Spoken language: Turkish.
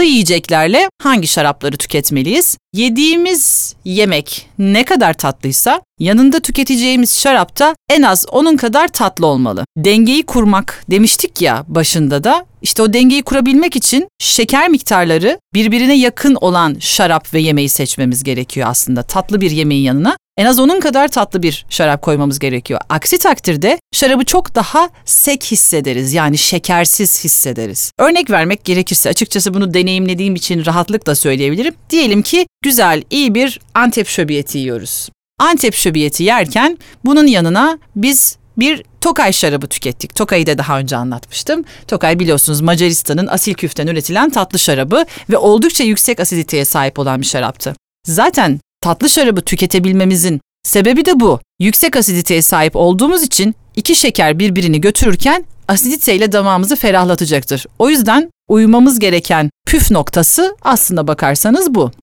tatlı yiyeceklerle hangi şarapları tüketmeliyiz? Yediğimiz yemek ne kadar tatlıysa yanında tüketeceğimiz şarap da en az onun kadar tatlı olmalı. Dengeyi kurmak demiştik ya başında da işte o dengeyi kurabilmek için şeker miktarları birbirine yakın olan şarap ve yemeği seçmemiz gerekiyor aslında. Tatlı bir yemeğin yanına en az onun kadar tatlı bir şarap koymamız gerekiyor. Aksi takdirde şarabı çok daha sek hissederiz. Yani şekersiz hissederiz. Örnek vermek gerekirse açıkçası bunu deneyimlediğim için rahatlıkla söyleyebilirim. Diyelim ki güzel, iyi bir Antep şöbiyeti yiyoruz. Antep şöbiyeti yerken bunun yanına biz bir Tokay şarabı tükettik. Tokay'ı da daha önce anlatmıştım. Tokay biliyorsunuz Macaristan'ın asil küften üretilen tatlı şarabı ve oldukça yüksek asiditeye sahip olan bir şaraptı. Zaten tatlı şarabı tüketebilmemizin sebebi de bu. Yüksek asiditeye sahip olduğumuz için iki şeker birbirini götürürken asiditeyle damağımızı ferahlatacaktır. O yüzden uymamız gereken püf noktası aslında bakarsanız bu.